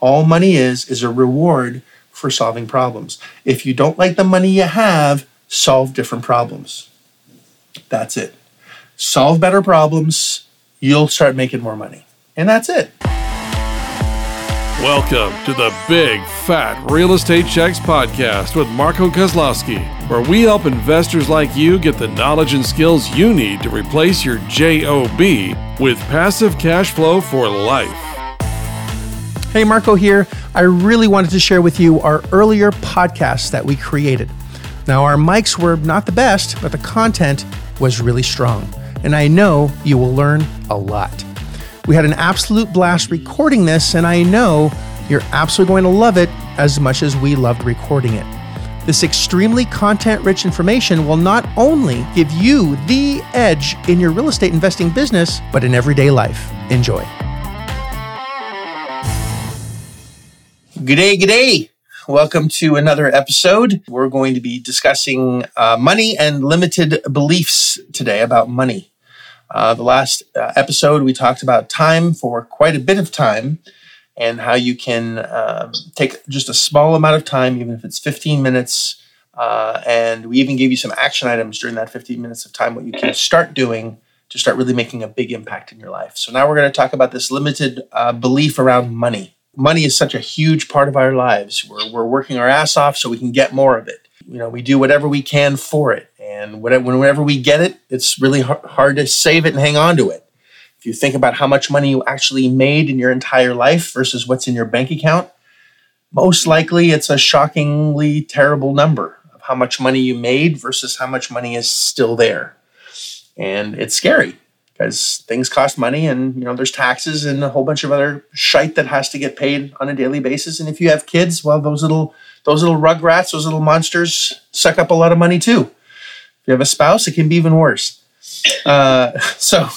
All money is is a reward for solving problems. If you don't like the money you have, solve different problems. That's it. Solve better problems, you'll start making more money. And that's it. Welcome to the Big Fat Real Estate Checks podcast with Marco Kozlowski, where we help investors like you get the knowledge and skills you need to replace your JOB with passive cash flow for life. Hey, Marco here. I really wanted to share with you our earlier podcast that we created. Now, our mics were not the best, but the content was really strong, and I know you will learn a lot. We had an absolute blast recording this, and I know you're absolutely going to love it as much as we loved recording it. This extremely content rich information will not only give you the edge in your real estate investing business, but in everyday life. Enjoy. G'day, g'day. Welcome to another episode. We're going to be discussing uh, money and limited beliefs today about money. Uh, the last uh, episode, we talked about time for quite a bit of time and how you can um, take just a small amount of time, even if it's 15 minutes. Uh, and we even gave you some action items during that 15 minutes of time, what you can start doing to start really making a big impact in your life. So now we're going to talk about this limited uh, belief around money. Money is such a huge part of our lives. We're, we're working our ass off so we can get more of it. You know, we do whatever we can for it and whenever we get it, it's really hard to save it and hang on to it. If you think about how much money you actually made in your entire life versus what's in your bank account, most likely it's a shockingly terrible number of how much money you made versus how much money is still there. And it's scary because things cost money and you know there's taxes and a whole bunch of other shite that has to get paid on a daily basis. And if you have kids, well those little those little rugrats, those little monsters suck up a lot of money too If you have a spouse, it can be even worse. Uh, so,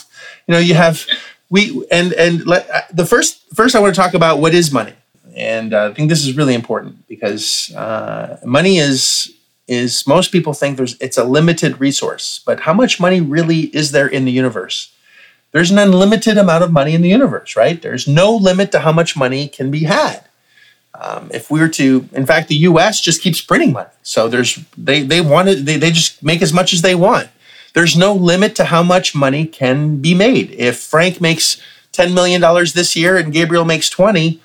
you know, you have we and and let, uh, the first first I want to talk about what is money, and uh, I think this is really important because uh, money is is most people think there's it's a limited resource, but how much money really is there in the universe? There's an unlimited amount of money in the universe, right? There's no limit to how much money can be had. Um, if we were to, in fact, the U.S. just keeps printing money, so there's they they want it, they they just make as much as they want. There's no limit to how much money can be made. If Frank makes ten million dollars this year and Gabriel makes twenty,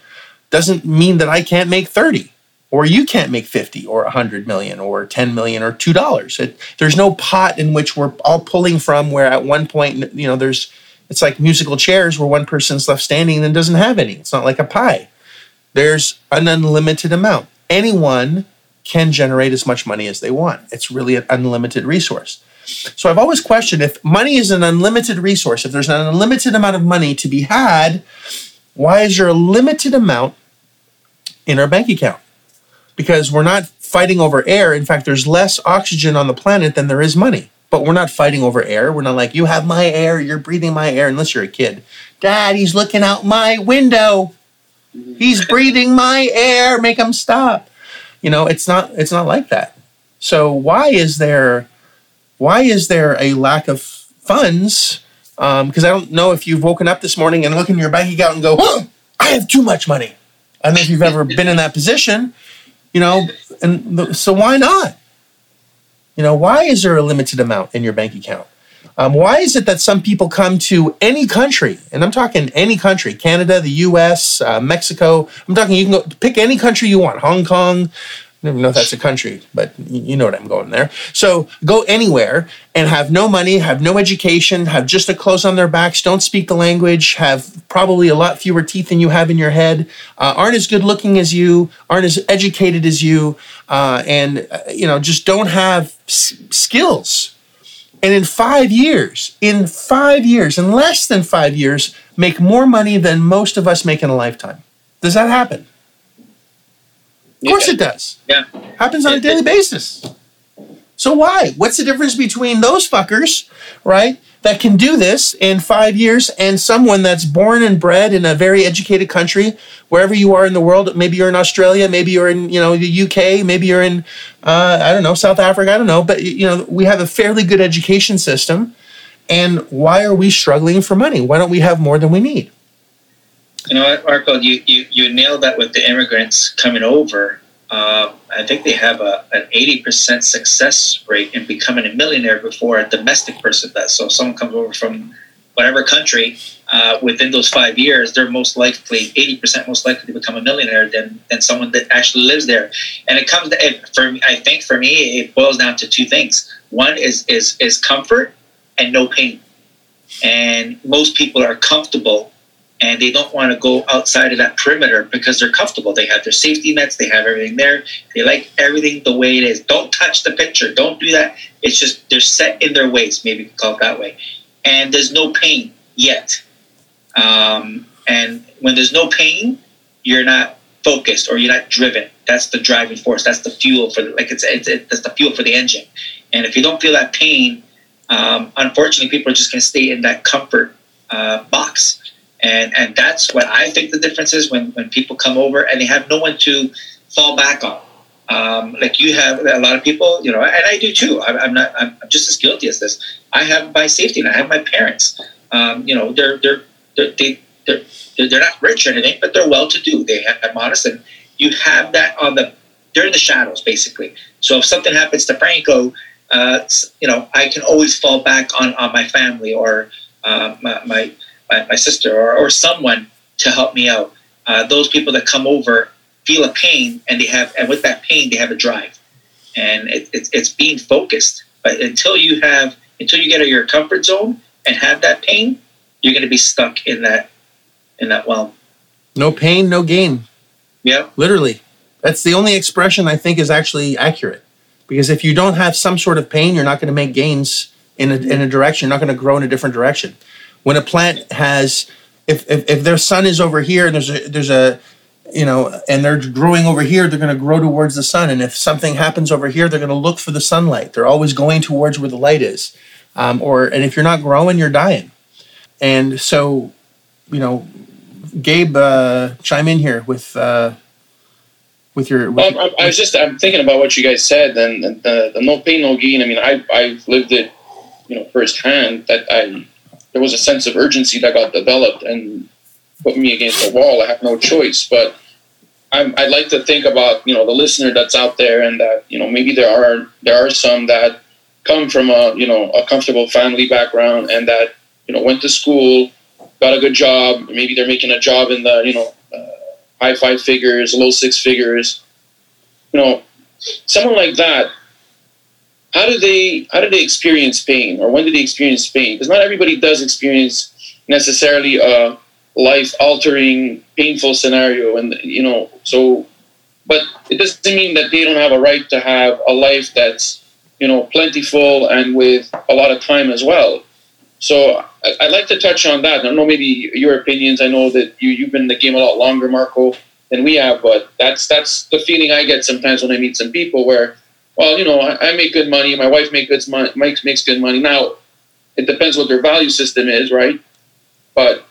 doesn't mean that I can't make thirty, or you can't make fifty, or a hundred million, or ten million, or two dollars. There's no pot in which we're all pulling from. Where at one point, you know, there's it's like musical chairs where one person's left standing and doesn't have any. It's not like a pie there's an unlimited amount. Anyone can generate as much money as they want. It's really an unlimited resource. So I've always questioned if money is an unlimited resource, if there's an unlimited amount of money to be had, why is there a limited amount in our bank account? Because we're not fighting over air. In fact, there's less oxygen on the planet than there is money. But we're not fighting over air. We're not like, you have my air, you're breathing my air, unless you're a kid. Daddy's looking out my window. He's breathing my air. Make him stop. You know, it's not. It's not like that. So why is there, why is there a lack of funds? Because um, I don't know if you've woken up this morning and look in your bank account and go, oh, I have too much money. I don't know if you've ever been in that position. You know, and so why not? You know, why is there a limited amount in your bank account? Um, why is it that some people come to any country, and I'm talking any country, Canada, the US, uh, Mexico, I'm talking you can go pick any country you want, Hong Kong, I don't even know if that's a country, but you know what I'm going there. So go anywhere and have no money, have no education, have just a clothes on their backs, don't speak the language, have probably a lot fewer teeth than you have in your head, uh, aren't as good looking as you, aren't as educated as you, uh, and uh, you know just don't have s- skills and in five years, in five years, in less than five years, make more money than most of us make in a lifetime. Does that happen? Of course yeah. it does. Yeah. Happens on a daily basis. So why? What's the difference between those fuckers, right, that can do this in five years and someone that's born and bred in a very educated country, wherever you are in the world. Maybe you're in Australia, maybe you're in you know the UK, maybe you're in uh, I don't know South Africa. I don't know, but you know we have a fairly good education system. And why are we struggling for money? Why don't we have more than we need? You know Marco, you, you, you nailed that with the immigrants coming over. Uh, I think they have a, an 80% success rate in becoming a millionaire before a domestic person does. So if someone comes over from whatever country uh, within those five years, they're most likely 80% most likely to become a millionaire than, than someone that actually lives there. And it comes to, it, for me, I think for me, it boils down to two things. One is, is, is comfort and no pain. And most people are comfortable and they don't want to go outside of that perimeter because they're comfortable. They have their safety nets, they have everything there. They like everything the way it is. Don't touch the picture. Don't do that. It's just they're set in their ways, maybe you could call it that way. And there's no pain yet. Um, and when there's no pain, you're not focused or you're not driven. That's the driving force. That's the fuel for the, like it's, it's it, that's the fuel for the engine. And if you don't feel that pain, um, unfortunately, people are just going to stay in that comfort uh, box and and that's what I think the difference is when when people come over and they have no one to fall back on. Um, like you have a lot of people, you know, and I do too. I'm, I'm not. I'm just as guilty as this. I have my safety, and I have my parents. Um, you know, they're they're they're they, they're, they're not rich or anything, but they're well to do. They have modest, and you have that on the. They're in the shadows, basically. So if something happens to Franco, uh, you know, I can always fall back on on my family or uh, my, my my, my sister or, or someone to help me out. Uh, those people that come over feel a pain and they have, and with that pain, they have a drive. And it, it, it's being focused. But until you have, until you get out of your comfort zone and have that pain, you're going to be stuck in that, in that well. No pain, no gain. Yeah. Literally. That's the only expression I think is actually accurate. Because if you don't have some sort of pain, you're not going to make gains in a, in a direction. You're not going to grow in a different direction when a plant has if, if, if their sun is over here and there's a there's a you know and they're growing over here they're going to grow towards the sun. And if something happens over here they're going to look for the sunlight. They're always going towards where the light is. Um, or and if you're not growing you're dying. And so you know gabe uh, chime in here with uh, with your with I, I, was just i'm thinking about what you guys said and the, the no pain no gain. I mean i i've lived it you know firsthand that i there was a sense of urgency that got developed and put me against the wall. I have no choice. But i would like to think about you know the listener that's out there, and that you know maybe there are there are some that come from a you know a comfortable family background and that you know went to school, got a good job. Maybe they're making a job in the you know uh, high five figures, low six figures. You know, someone like that how do they how do they experience pain? Or when do they experience pain? Because not everybody does experience necessarily a life altering painful scenario and you know so but it doesn't mean that they don't have a right to have a life that's you know plentiful and with a lot of time as well. So i'd like to touch on that. I don't know maybe your opinions. I know that you, you've been in the game a lot longer marco than we have but that's that's the feeling i get sometimes when i meet some people where well, you know, I, I make good money. My wife make good money, makes makes good money. Now, it depends what their value system is, right? But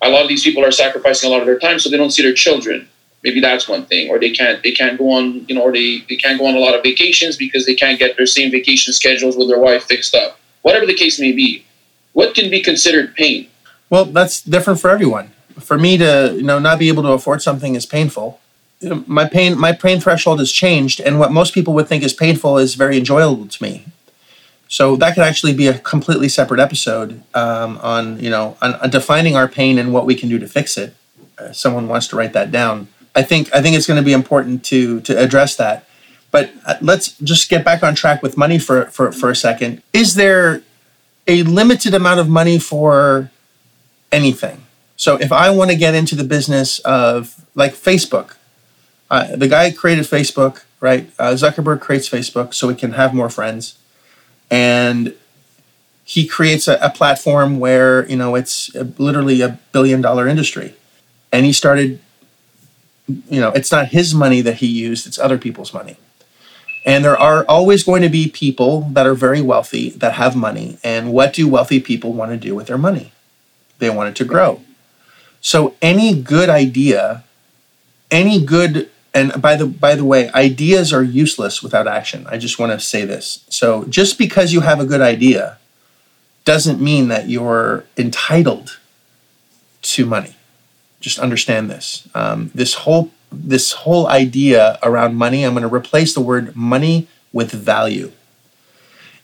a lot of these people are sacrificing a lot of their time, so they don't see their children. Maybe that's one thing, or they can't they can't go on, you know, or they, they can't go on a lot of vacations because they can't get their same vacation schedules with their wife fixed up. Whatever the case may be, what can be considered pain? Well, that's different for everyone. For me to you know not be able to afford something is painful my pain my pain threshold has changed and what most people would think is painful is very enjoyable to me. So that could actually be a completely separate episode um, on you know on, on, defining our pain and what we can do to fix it. Uh, someone wants to write that down. I think i think it's going to be important to to address that. But uh, let's just get back on track with money for, for for a second. Is there a limited amount of money for anything? So if i want to get into the business of like facebook uh, the guy created Facebook, right? Uh, Zuckerberg creates Facebook so he can have more friends, and he creates a, a platform where you know it's a, literally a billion dollar industry, and he started. You know, it's not his money that he used; it's other people's money. And there are always going to be people that are very wealthy that have money. And what do wealthy people want to do with their money? They want it to grow. So any good idea, any good and by the by the way, ideas are useless without action. I just want to say this. So just because you have a good idea doesn't mean that you're entitled to money. just understand this. Um, this whole this whole idea around money, I'm going to replace the word money with value.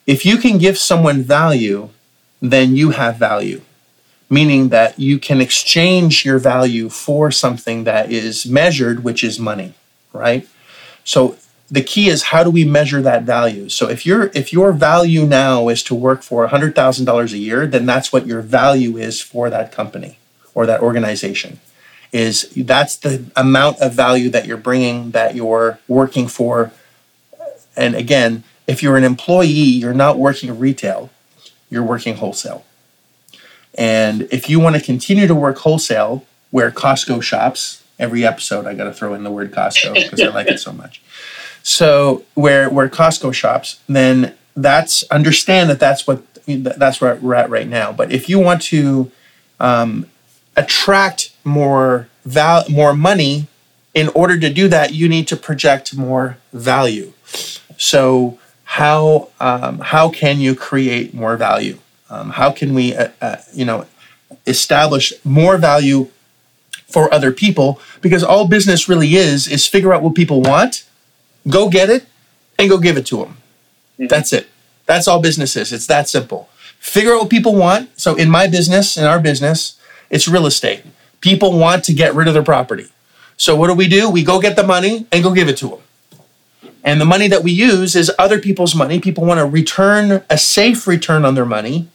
If you can give someone value, then you have value, meaning that you can exchange your value for something that is measured, which is money, right? So the key is how do we measure that value? So if your if your value now is to work for $100,000 a year, then that's what your value is for that company or that organization. Is that's the amount of value that you're bringing that you're working for. And again, if you're an employee, you're not working retail, you're working wholesale. And if you want to continue to work wholesale, where Costco shops, every episode I got to throw in the word Costco because I like it so much. So where where Costco shops, then that's understand that that's what that's where we're at right now. But if you want to um, attract more val more money, in order to do that, you need to project more value. So how um, how can you create more value? Um, how can we uh, uh, you know establish more value for other people? Because all business really is is figure out what people want, go get it, and go give it to them. Mm-hmm. That's it. That's all business is. It's that simple. Figure out what people want. So in my business, in our business, it's real estate. People want to get rid of their property. So what do we do? We go get the money and go give it to them. And the money that we use is other people's money. People want to return a safe return on their money.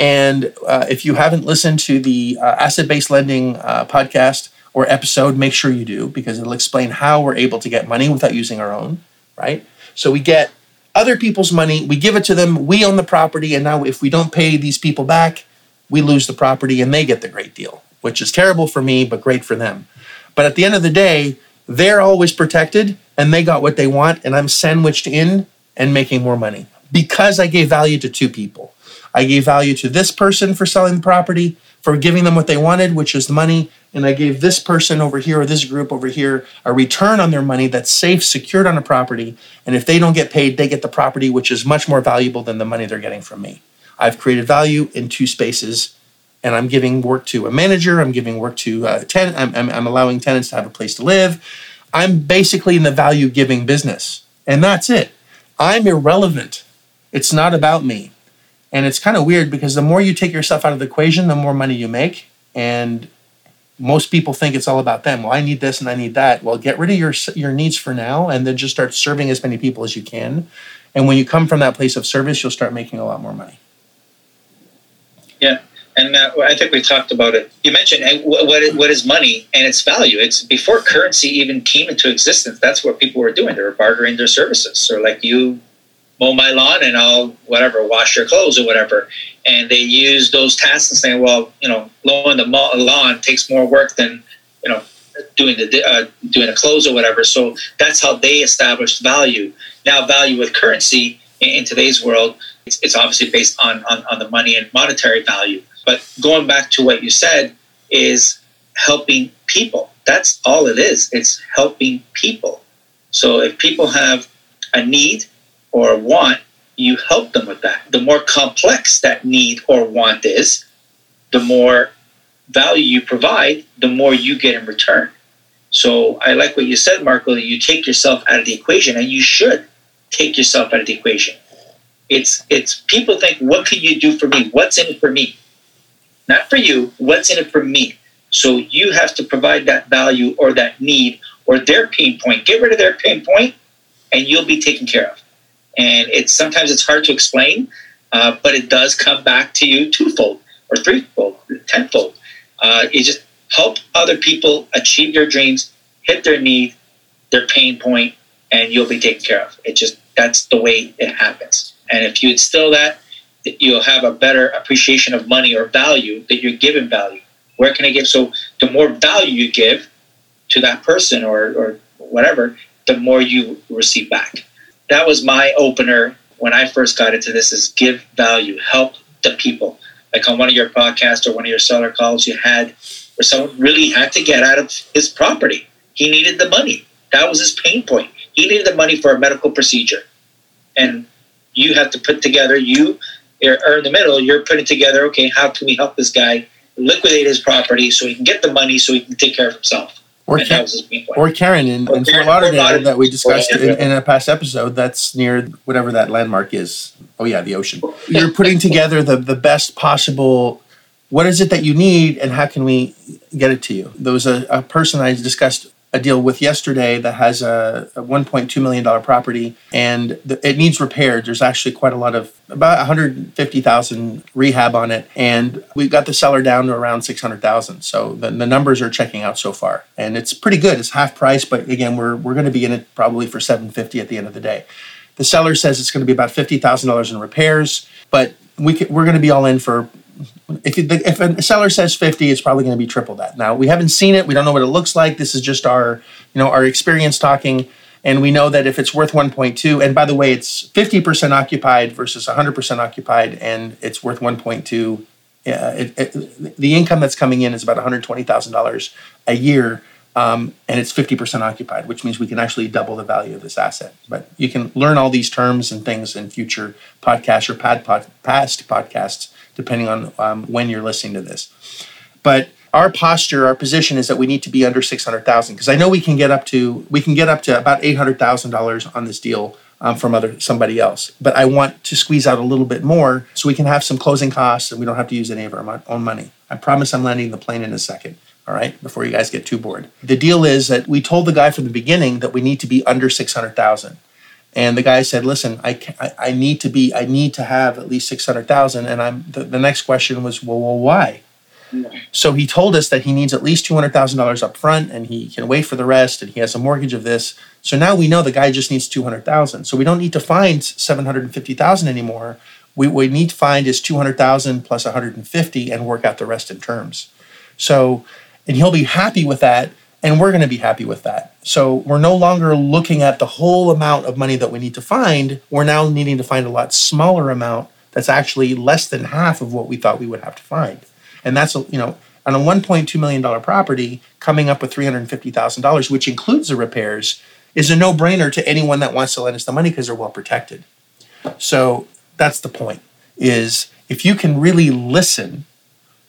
And uh, if you haven't listened to the uh, asset based lending uh, podcast or episode, make sure you do because it'll explain how we're able to get money without using our own, right? So we get other people's money, we give it to them, we own the property, and now if we don't pay these people back, we lose the property and they get the great deal, which is terrible for me, but great for them. But at the end of the day, they're always protected and they got what they want, and I'm sandwiched in and making more money because I gave value to two people. I gave value to this person for selling the property, for giving them what they wanted, which is money, and I gave this person over here or this group over here a return on their money that's safe, secured on a property. And if they don't get paid, they get the property, which is much more valuable than the money they're getting from me. I've created value in two spaces, and I'm giving work to a manager. I'm giving work to uh, a tenant. I'm, I'm, I'm allowing tenants to have a place to live. I'm basically in the value giving business. And that's it. I'm irrelevant. It's not about me. And it's kind of weird because the more you take yourself out of the equation, the more money you make. And most people think it's all about them. Well, I need this and I need that. Well, get rid of your your needs for now and then just start serving as many people as you can. And when you come from that place of service, you'll start making a lot more money. Yeah and uh, I think we talked about it. You mentioned what what is money and its value. It's before currency even came into existence. That's what people were doing. They were bartering their services. So like you mow my lawn and I'll whatever wash your clothes or whatever. And they use those tasks and say, well, you know, mowing the lawn takes more work than you know doing the uh, doing the clothes or whatever. So that's how they established value. Now value with currency in, today's world, it's, it's obviously based on, on on the money and monetary value. But going back to what you said is helping people. That's all it is. It's helping people. So if people have a need or want, you help them with that. The more complex that need or want is, the more value you provide, the more you get in return. So I like what you said, Marco, that you take yourself out of the equation, and you should take yourself out of the equation. It's it's people think, what can you do for me? What's in it for me? not for you. What's in it for me? So you have to provide that value or that need or their pain point. Get rid of their pain point, and you'll be taken care of. And it's sometimes it's hard to explain, uh, but it does come back to you twofold or threefold, tenfold. Uh, you just help other people achieve their dreams, hit their need, their pain point, and you'll be taken care of. It just that's the way it happens. And if you instill that you'll have a better appreciation of money or value that you're giving value. Where can I give? So the more value you give to that person or, or whatever, the more you receive back. That was my opener when I first got into this is give value, help the people. Like on one of your podcasts or one of your seller calls you had where someone really had to get out of his property. He needed the money. That was his pain point. He needed the money for a medical procedure. And you have to put together, you or in the middle, you're putting together, okay, how can we help this guy liquidate his property so he can get the money so he can take care of himself. Or, And Ka- that was his main point. or Karen in, Or in Fort Lauderdale. that we discussed in, in a past episode. That's near whatever that landmark is. Oh yeah, the ocean. You're putting together the the best possible. What is it that you need, and how can we get it to you? There was a, a person I discussed a deal with yesterday that has a, a 1.2 million dollar property, and the, it needs repaired. There's actually quite a lot of about 150,000 rehab on it, and we got the seller down to around 600,000. So the, the numbers are checking out so far, and it's pretty good. It's half price, but again, we're we're going to be in it probably for 750 at the end of the day. The seller says it's going to be about fifty thousand dollars in repairs, but we we're going to be all in for. If if a seller says fifty, it's probably going to be triple that. Now we haven't seen it; we don't know what it looks like. This is just our, you know, our experience talking, and we know that if it's worth one point two, and by the way, it's fifty percent occupied versus hundred percent occupied, and it's worth one point two. Yeah, it, it, the income that's coming in is about one hundred twenty thousand dollars a year um, and it's 50% occupied, which means we can actually double the value of this asset. But you can learn all these terms and things in future podcasts or pod, past podcasts, depending on um, when you're listening to this. But our posture, our position is that we need to be under 600,000 because I know we can get up to we can get up to about $800,000 on this deal um, from other somebody else. But I want to squeeze out a little bit more so we can have some closing costs and we don't have to use any of our own money. I promise I'm landing the plane in a second all right before you guys get too bored the deal is that we told the guy from the beginning that we need to be under 600000 and the guy said listen i, I, I need to be i need to have at least 600000 and i'm the, the next question was well, well why? So he told us that he needs at least $200000 up front and he can wait for the rest and he has a mortgage of this. So now we know the guy just needs 200000 so we don't need to find 750000 anymore. We, we need to find is 200000 plus 150 and work out the rest in terms. So and he'll be happy with that and we're going to be happy with that. So we're no longer looking at the whole amount of money that we need to find. We're now needing to find a lot smaller amount that's actually less than half of what we thought we would have to find. And that's you know on a 1.2 million dollar property coming up with $350000 which includes the repairs is a no-brainer to anyone that wants to lend us the money because they're well protected. So that's the point is if you can really listen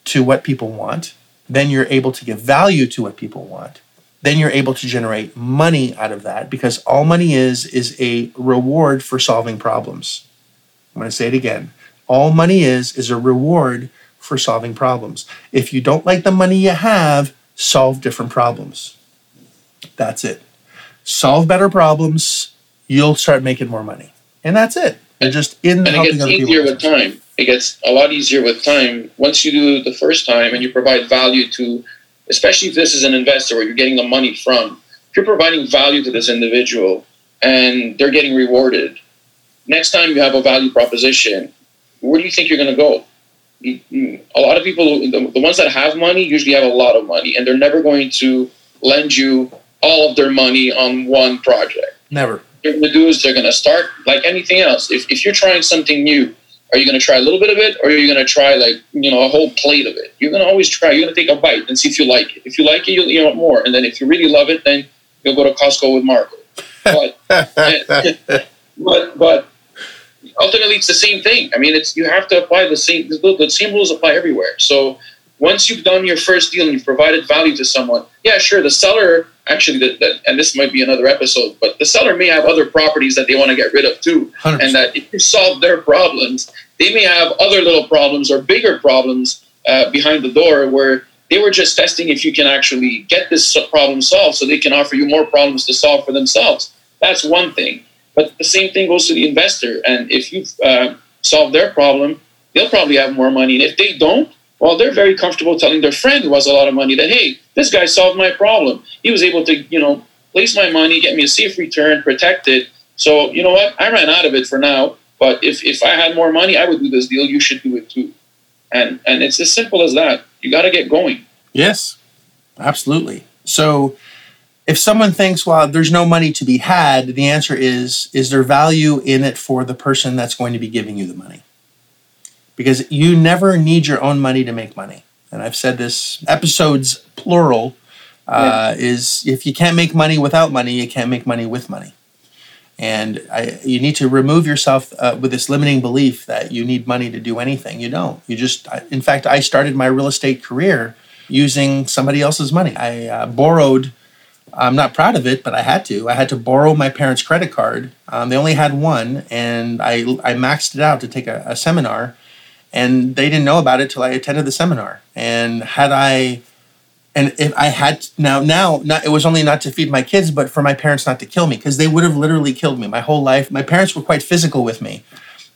to what people want then you're able to give value to what people want. Then you're able to generate money out of that because all money is is a reward for solving problems. I'm going to say it again. All money is is a reward for solving problems. If you don't like the money you have solve different problems. That's it. Solve better problems you'll start making more money. And that's it. And just in and it helping gets other people. easier with time. It gets a lot easier with time once you do the first time and you provide value to, especially if this is an investor where you're getting the money from. If you're providing value to this individual and they're getting rewarded, next time you have a value proposition, where do you think you're going to go? A lot of people, the, the ones that have money, usually have a lot of money, and they're never going to lend you all of their money on one project never What they're going to do is they're going to start like anything else. If, if you're trying something new, are you going to try a little bit of it or are you going to try like, you know, a whole plate of it? You're going to always try. You're going to take a bite and see if you like it. If you like it, you'll eat more. And then if you really love it, then you'll go to Costco with Marco. But, but, but ultimately it's the same thing. I mean, it's, you have to apply the same, the, the same rules apply everywhere. So once you've done your first deal and you've provided value to someone, yeah, sure, the seller actually, the, the, and this might be another episode, but the seller may have other properties that they want to get rid of too. 100%. And that if you solve their problems, they may have other little problems or bigger problems uh, behind the door where they were just testing if you can actually get this problem solved so they can offer you more problems to solve for themselves. That's one thing. But the same thing goes to the investor. And if you've uh, solved their problem, they'll probably have more money. And if they don't, well, they're very comfortable telling their friend who has a lot of money that, hey, this guy solved my problem. He was able to, you know, place my money, get me a safe return, protect it. So, you know what? I ran out of it for now. But if, if I had more money, I would do this deal. You should do it too. And and it's as simple as that. You got to get going. Yes, absolutely. So if someone thinks, well, there's no money to be had, the answer is, is there value in it for the person that's going to be giving you the money? Because you never need your own money to make money. And I've said this, episodes plural, uh, is if you can't make money without money, you can't make money with money. And I, you need to remove yourself uh, with this limiting belief that you need money to do anything. You don't. You just, in fact, I started my real estate career using somebody else's money. I uh, borrowed, I'm not proud of it, but I had to. I had to borrow my parents' credit card. Um, they only had one, and I, I maxed it out to take a, a seminar. And they didn't know about it till I attended the seminar. And had I and if I had now now not it was only not to feed my kids, but for my parents not to kill me because they would have literally killed me my whole life. My parents were quite physical with me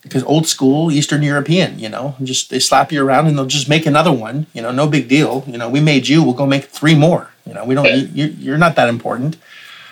because old school Eastern European, you know, just they slap you around and they'll just make another one, you know, no big deal. You know, we made you, we'll go make three more. You know, we don't you, you're not that important.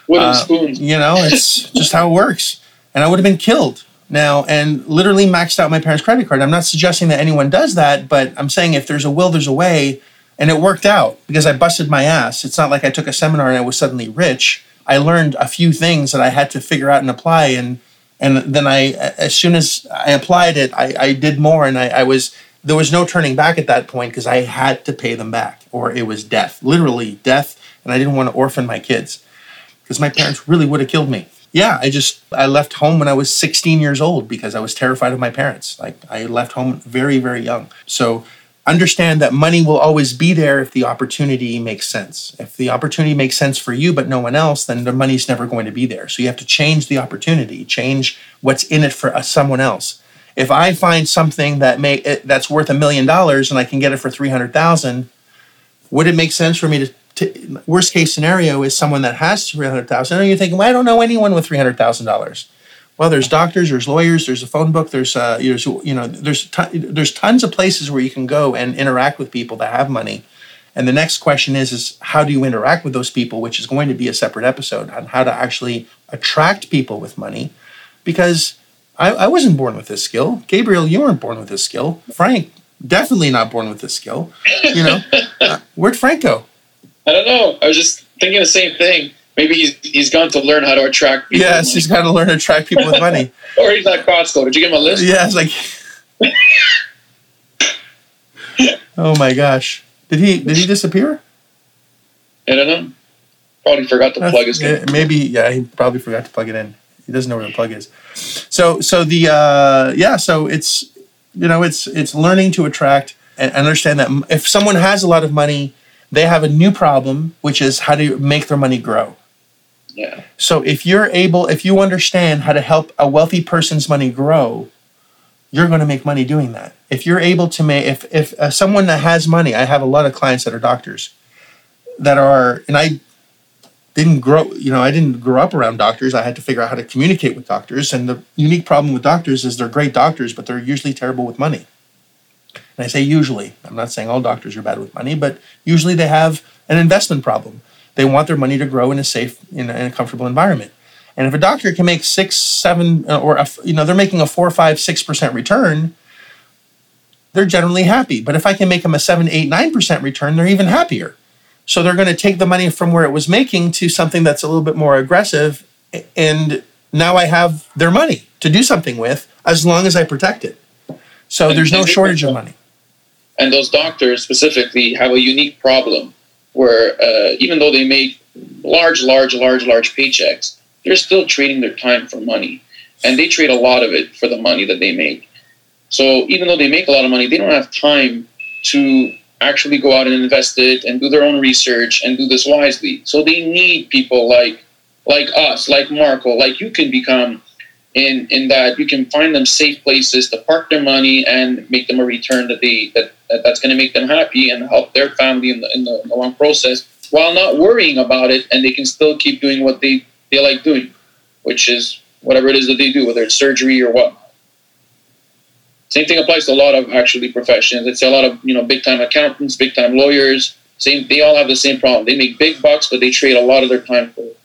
Wooden uh. You know, it's just how it works. And I would have been killed now and literally maxed out my parents' credit card. I'm not suggesting that anyone does that, but I'm saying if there's a will, there's a way and it worked out because I busted my ass. It's not like I took a seminar and I was suddenly rich. I learned a few things that I had to figure out and apply. And, and then I, as soon as I applied it, I, I did more. And I, I was, there was no turning back at that point because I had to pay them back or it was death, literally death. And I didn't want to orphan my kids because my parents really would have killed me. Yeah, I just I left home when I was 16 years old because I was terrified of my parents. Like I left home very very young. So understand that money will always be there if the opportunity makes sense. If the opportunity makes sense for you but no one else, then the money's never going to be there. So you have to change the opportunity, change what's in it for uh, someone else. If I find something that may that's worth a million dollars and I can get it for 300,000, would it make sense for me to, to worst case scenario is someone that has 300,000 and you're thinking, well, I don't know anyone with $300,000 well, there's doctors, there's lawyers, there's a phone book, there's uh, there's you know there's there's tons of places where you can go and interact with people that have money. And the next question is is how do you interact with those people, which is going to be a separate episode on how to actually attract people with money, because I, I wasn't born with this skill. Gabriel, you weren't born with this skill. Frank, definitely not born with this skill. You know, uh, where'd Frank go? I don't know. I was just thinking the same thing. Maybe he's he's gone to learn how to attract people. Yes, he's got to learn to attract people with money. or he's at Costco. Did you give him a list? Yeah, it's like. oh my gosh! Did he did he disappear? I don't know. Probably forgot to That's, plug his. Yeah, maybe yeah, he probably forgot to plug it in. He doesn't know where the plug is. So so the uh, yeah, so it's you know it's it's learning to attract and understand that if someone has a lot of money, they have a new problem, which is how to make their money grow. Yeah. So if you're able, if you understand how to help a wealthy person's money grow, you're going to make money doing that. If you're able to make, if if uh, someone that has money, I have a lot of clients that are doctors, that are, and I didn't grow, you know, I didn't grow up around doctors. I had to figure out how to communicate with doctors. And the unique problem with doctors is they're great doctors, but they're usually terrible with money. And I say usually. I'm not saying all doctors are bad with money, but usually they have an investment problem they want their money to grow in a safe, in a, in a comfortable environment. And if a doctor can make six, seven, uh, or a, you know they're making a four, five, six percent return, they're generally happy. But if I can make them a seven, eight, nine percent return, they're even happier. So they're going to take the money from where it was making to something that's a little bit more aggressive, and now I have their money to do something with as long as I protect it. So there's no shortage of money. And those doctors specifically have a unique problem where uh, even though they make large, large, large, large paychecks, they're still trading their time for money. And they trade a lot of it for the money that they make. So even though they make a lot of money, they don't have time to actually go out and invest it and do their own research and do this wisely. So they need people like like us, like Marco, like you can become in in that you can find them safe places to park their money and make them a return that they that, that that's going to make them happy and help their family in the, in the, in the long process while not worrying about it and they can still keep doing what they they like doing which is whatever it is that they do whether it's surgery or what. Same thing applies to a lot of actually professions. It's a lot of you know big time accountants big time lawyers. Same they all have the same problem. They make big bucks but they trade a lot of their time for it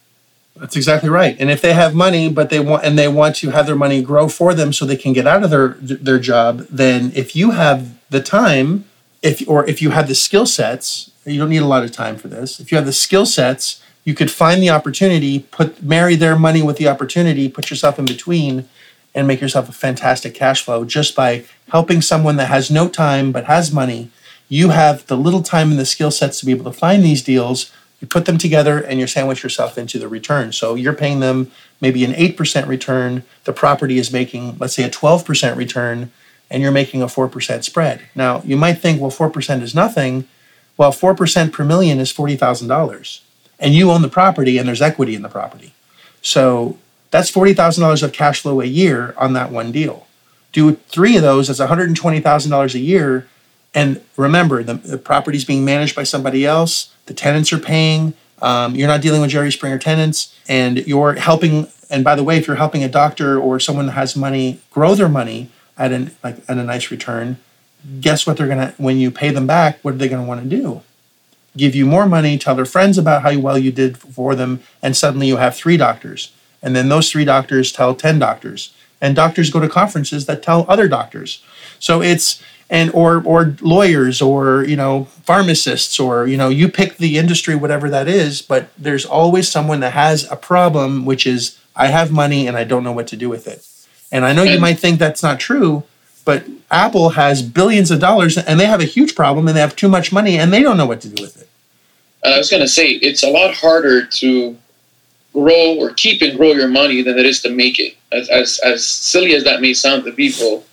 that's exactly right. And if they have money, but they want and they want to have their money grow for them so they can get out of their their job, then if you have the time, if or if you have the skill sets, you don't need a lot of time for this. If you have the skill sets, you could find the opportunity, put marry their money with the opportunity, put yourself in between and make yourself a fantastic cash flow just by helping someone that has no time but has money. You have the little time and the skill sets to be able to find these deals You put them together and you sandwich yourself into the return. So you're paying them maybe an 8% return. The property is making, let's say, a 12% return, and you're making a 4% spread. Now, you might think, well, 4% is nothing. Well, 4% per million is $40,000. And you own the property and there's equity in the property. So that's $40,000 of cash flow a year on that one deal. Do three of those, that's $120,000 a year. And remember, the, the property's being managed by somebody else, the tenants are paying. Um, you're not dealing with Jerry Springer tenants, and you're helping. And by the way, if you're helping a doctor or someone that has money grow their money at an like at a nice return, guess what they're gonna when you pay them back? What are they gonna want to do? Give you more money, tell their friends about how well you did for them, and suddenly you have three doctors. And then those three doctors tell ten doctors, and doctors go to conferences that tell other doctors. So it's and or or lawyers or you know pharmacists or you know you pick the industry whatever that is but there's always someone that has a problem which is i have money and i don't know what to do with it. And i know you might think that's not true but apple has billions of dollars and they have a huge problem and they have too much money and they don't know what to do with it. And i was going to say it's a lot harder to grow or keep and grow your money than it is to make it. As, as, as silly as that may sound to people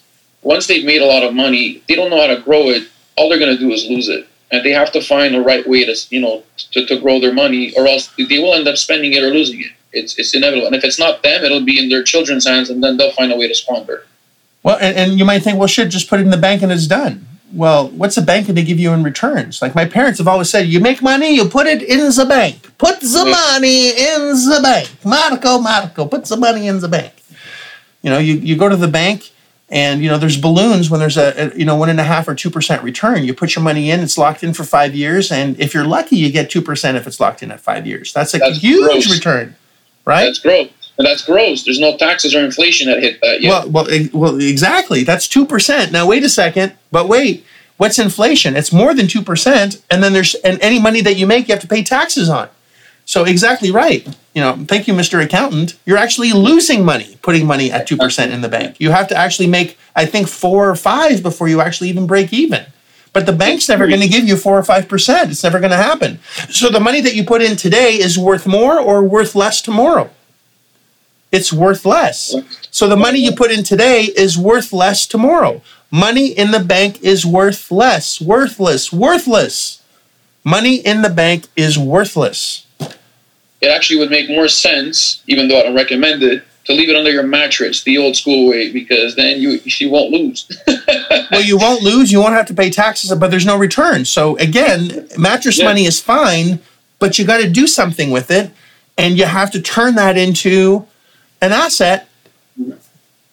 once they've made a lot of money, they don't know how to grow it. All they're going to do is lose it, and they have to find the right way to you know to, to grow their money, or else they will end up spending it or losing it. It's it's inevitable, and if it's not them, it'll be in their children's hands, and then they'll find a way to squander. Well, and, and you might think, well, shit, just put it in the bank and it's done. Well, what's the bank going to give you in returns? Like my parents have always said, you make money, you put it in the bank. Put the money in the bank. Marco, Marco, put the money in the bank. You know, you, you go to the bank and you know, there's balloons when there's a, a you know one and a half or two percent return. You put your money in, it's locked in for five years, and if you're lucky, you get two percent if it's locked in at five years. That's a that's huge gross. return, right? That's gross. And that's gross. There's no taxes or inflation that hit that yet. Well, well, well, exactly. That's two percent. Now, wait a second. But wait, what's inflation? It's more than two percent, and then there's and any money that you make, you have to pay taxes on. So exactly right. You know, thank you, Mr. Accountant. You're actually losing money putting money at two percent in the bank. You have to actually make, I think, four or five before you actually even break even. But the bank's never going to give you four or five percent. It's never going to happen. So the money that you put in today is worth more or worth less tomorrow. It's worth less. So the money you put in today is worth less tomorrow. Money in the bank is worth less, worthless, worthless. Money in the bank is worthless it actually would make more sense, even though I don't recommend it, to leave it under your mattress the old school way because then you you won't lose. well, you won't lose. You won't have to pay taxes, but there's no return. So again, mattress yeah. money is fine, but you got to do something with it, and you have to turn that into an asset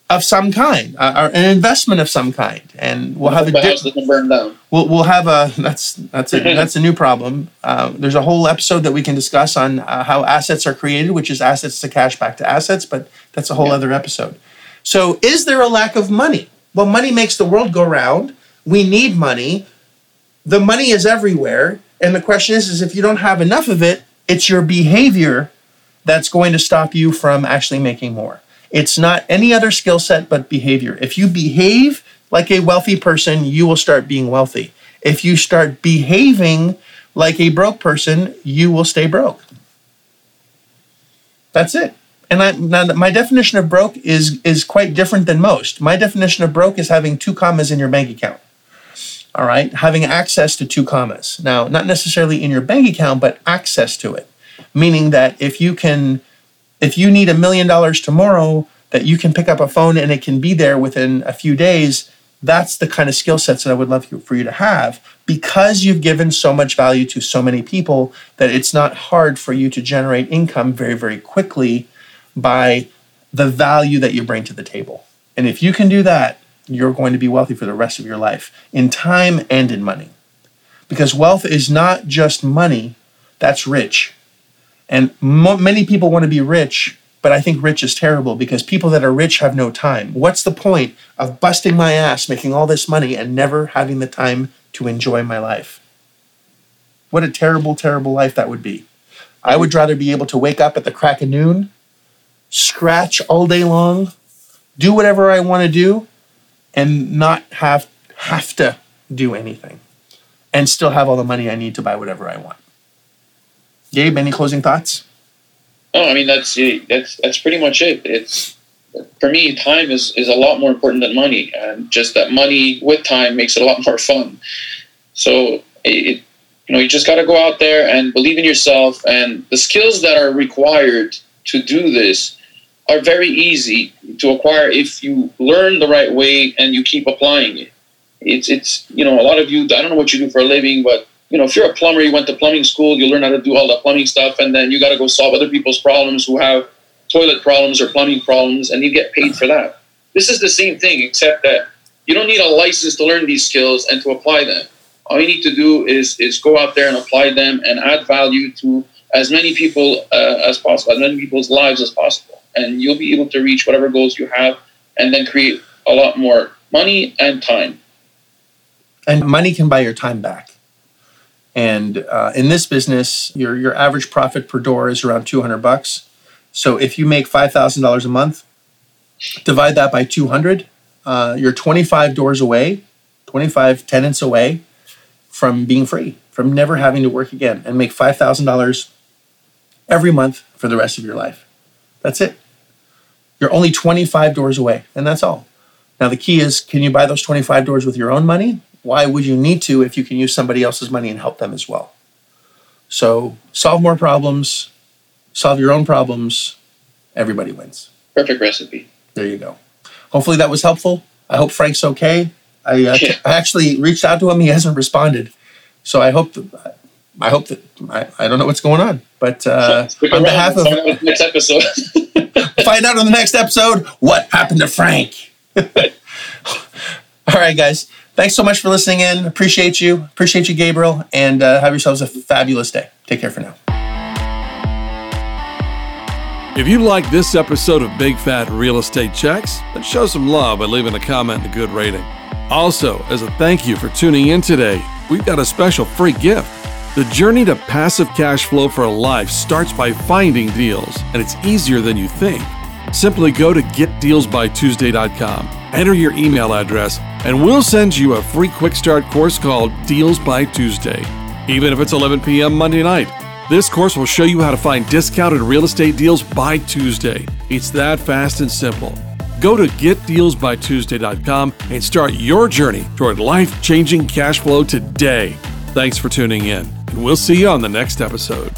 of some kind, uh, or an investment of some kind, and we'll have a. Di- house doesn't burn down. We'll, we'll have a that's that's a that's a new problem. Uh, there's a whole episode that we can discuss on uh, how assets are created, which is assets to cash back to assets, but that's a whole yeah. other episode. So, is there a lack of money? Well, money makes the world go round. We need money. The money is everywhere, and the question is, is if you don't have enough of it, it's your behavior that's going to stop you from actually making more. It's not any other skill set but behavior. If you behave like a wealthy person, you will start being wealthy. If you start behaving like a broke person, you will stay broke. That's it. And I, now my definition of broke is is quite different than most. My definition of broke is having two commas in your bank account. All right, having access to two commas. Now, not necessarily in your bank account, but access to it. Meaning that if you can if you need a million dollars tomorrow, that you can pick up a phone and it can be there within a few days. That's the kind of skill sets that I would love for you to have because you've given so much value to so many people that it's not hard for you to generate income very, very quickly by the value that you bring to the table. And if you can do that, you're going to be wealthy for the rest of your life in time and in money. Because wealth is not just money, that's rich. And mo- many people want to be rich, but I think rich is terrible because people that are rich have no time. What's the point of busting my ass making all this money and never having the time to enjoy my life? What a terrible, terrible life that would be. I would rather be able to wake up at the crack of noon, scratch all day long, do whatever I want to do, and not have have to do anything and still have all the money I need to buy whatever I want. Gabe, any closing thoughts? Oh, I mean that's that's that's pretty much it. It's for me, time is is a lot more important than money, and just that money with time makes it a lot more fun. So it, you know, you just got to go out there and believe in yourself, and the skills that are required to do this are very easy to acquire if you learn the right way and you keep applying it. It's it's you know a lot of you I don't know what you do for a living, but you know, if you're a plumber, you went to plumbing school, you learn how to do all the plumbing stuff, and then you got to go solve other people's problems who have toilet problems or plumbing problems, and you get paid for that. This is the same thing, except that you don't need a license to learn these skills and to apply them. All you need to do is is go out there and apply them and add value to as many people uh, as possible, as many people's lives as possible, and you'll be able to reach whatever goals you have, and then create a lot more money and time. And money can buy your time back. And uh, in this business, your your average profit per door is around 200 bucks. So if you make $5,000 a month, divide that by 200, uh, you're 25 doors away, 25 tenants away from being free, from never having to work again and make $5,000 every month for the rest of your life. That's it. You're only 25 doors away, and that's all. Now, the key is can you buy those 25 doors with your own money why would you need to if you can use somebody else's money and help them as well? So solve more problems, solve your own problems, everybody wins. Perfect recipe. There you go. Hopefully that was helpful. I hope Frank's okay. I, uh, yeah. I actually reached out to him. He hasn't responded. So I hope that, I hope that I, I don't know what's going on, but uh, on behalf of next episode, find out on the next episode what happened to Frank. All right, guys. Thanks so much for listening in. Appreciate you. Appreciate you, Gabriel. And uh, have yourselves a fabulous day. Take care for now. If you like this episode of Big Fat Real Estate Checks, then show some love by leaving a comment and a good rating. Also, as a thank you for tuning in today, we've got a special free gift. The journey to passive cash flow for a life starts by finding deals, and it's easier than you think. Simply go to getdealsbytuesday.com, enter your email address, and we'll send you a free quick start course called Deals by Tuesday. Even if it's 11 p.m. Monday night, this course will show you how to find discounted real estate deals by Tuesday. It's that fast and simple. Go to getdealsbytuesday.com and start your journey toward life changing cash flow today. Thanks for tuning in, and we'll see you on the next episode.